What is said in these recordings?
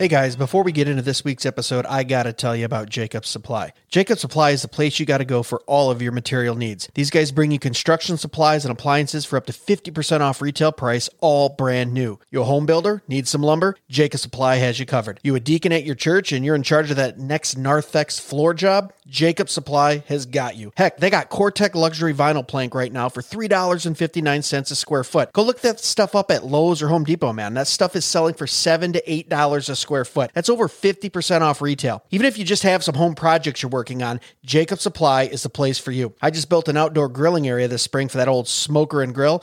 Hey guys, before we get into this week's episode, I gotta tell you about Jacob's Supply. Jacob's Supply is the place you gotta go for all of your material needs. These guys bring you construction supplies and appliances for up to 50% off retail price, all brand new. You a home builder? Need some lumber? Jacob's Supply has you covered. You a deacon at your church and you're in charge of that next Narthex floor job? Jacob Supply has got you. Heck, they got COREtec luxury vinyl plank right now for $3.59 a square foot. Go look that stuff up at Lowe's or Home Depot, man. That stuff is selling for 7 to $8 a square foot. That's over 50% off retail. Even if you just have some home projects you're working on, Jacob Supply is the place for you. I just built an outdoor grilling area this spring for that old smoker and grill.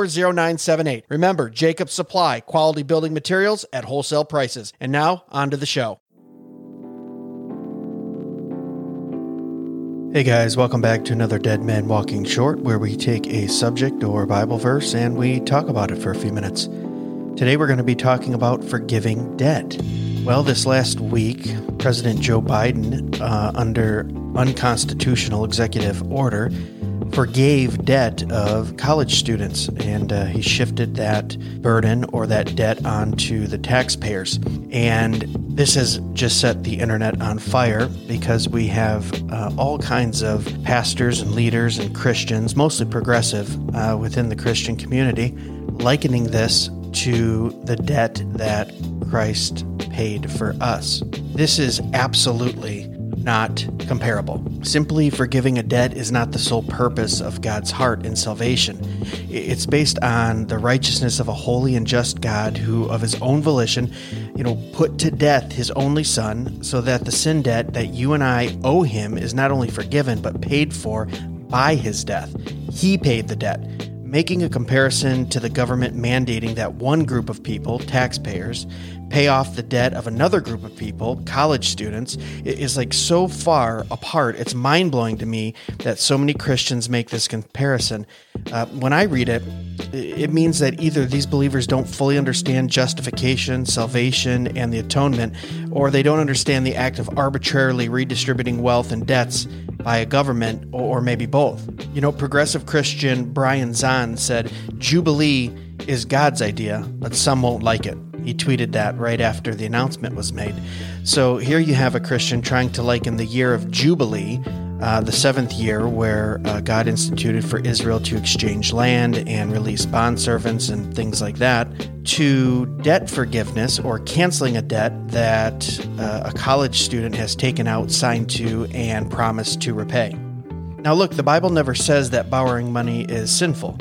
0978. Remember, Jacob Supply, quality building materials at wholesale prices. And now, on to the show. Hey guys, welcome back to another Dead Man Walking Short, where we take a subject or Bible verse and we talk about it for a few minutes. Today we're going to be talking about forgiving debt. Well, this last week, President Joe Biden, uh, under unconstitutional executive order, forgave debt of college students, and uh, he shifted that burden or that debt onto the taxpayers. And this has just set the internet on fire because we have uh, all kinds of pastors and leaders and Christians, mostly progressive uh, within the Christian community, likening this to the debt that Christ paid for us. This is absolutely not comparable. Simply forgiving a debt is not the sole purpose of God's heart in salvation. It's based on the righteousness of a holy and just God who, of his own volition, you know, put to death his only son so that the sin debt that you and I owe him is not only forgiven but paid for by his death. He paid the debt making a comparison to the government mandating that one group of people, taxpayers, pay off the debt of another group of people, college students, is like so far apart. It's mind blowing to me that so many Christians make this comparison. Uh, when I read it, it means that either these believers don't fully understand justification, salvation, and the atonement, or they don't understand the act of arbitrarily redistributing wealth and debts by a government, or maybe both. You know, progressive Christian Brian Zahnd said, Jubilee is God's idea, but some won't like it. He tweeted that right after the announcement was made. So here you have a Christian trying to liken the year of Jubilee uh, the seventh year, where uh, God instituted for Israel to exchange land and release bondservants and things like that, to debt forgiveness or canceling a debt that uh, a college student has taken out, signed to, and promised to repay. Now, look, the Bible never says that borrowing money is sinful,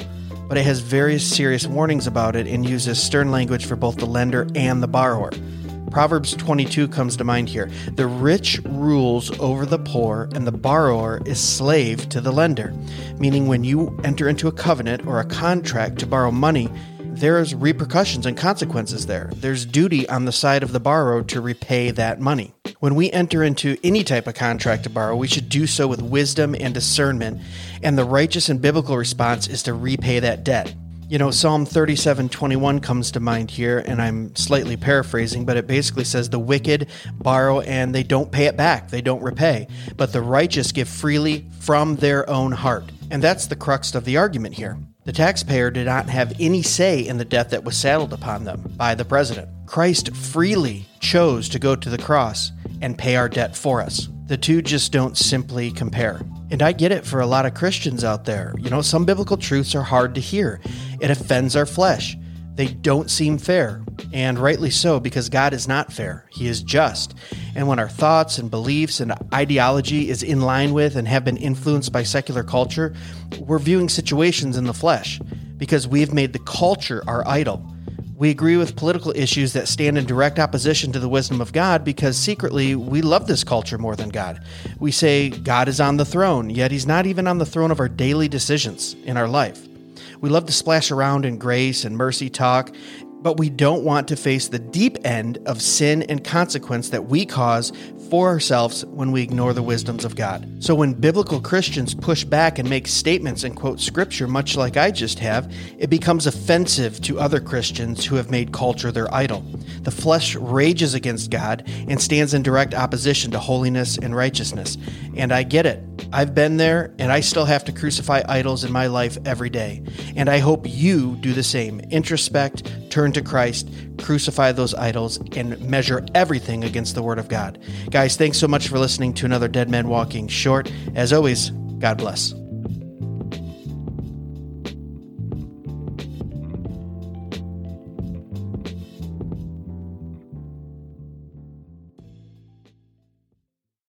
but it has various serious warnings about it and uses stern language for both the lender and the borrower. Proverbs 22 comes to mind here. The rich rules over the poor, and the borrower is slave to the lender. Meaning, when you enter into a covenant or a contract to borrow money, there's repercussions and consequences there. There's duty on the side of the borrower to repay that money. When we enter into any type of contract to borrow, we should do so with wisdom and discernment, and the righteous and biblical response is to repay that debt. You know, Psalm 37:21 comes to mind here, and I'm slightly paraphrasing, but it basically says the wicked borrow and they don't pay it back, they don't repay, but the righteous give freely from their own heart. And that's the crux of the argument here. The taxpayer did not have any say in the debt that was saddled upon them by the president. Christ freely chose to go to the cross and pay our debt for us. The two just don't simply compare. And I get it for a lot of Christians out there. You know, some biblical truths are hard to hear, it offends our flesh. They don't seem fair, and rightly so, because God is not fair. He is just. And when our thoughts and beliefs and ideology is in line with and have been influenced by secular culture, we're viewing situations in the flesh because we've made the culture our idol. We agree with political issues that stand in direct opposition to the wisdom of God because secretly we love this culture more than God. We say God is on the throne, yet He's not even on the throne of our daily decisions in our life. We love to splash around in grace and mercy talk, but we don't want to face the deep end of sin and consequence that we cause for ourselves when we ignore the wisdoms of God. So when biblical Christians push back and make statements and quote scripture, much like I just have, it becomes offensive to other Christians who have made culture their idol. The flesh rages against God and stands in direct opposition to holiness and righteousness. And I get it. I've been there, and I still have to crucify idols in my life every day. And I hope you do the same. Introspect, turn to Christ, crucify those idols, and measure everything against the Word of God. Guys, thanks so much for listening to another Dead Man Walking Short. As always, God bless.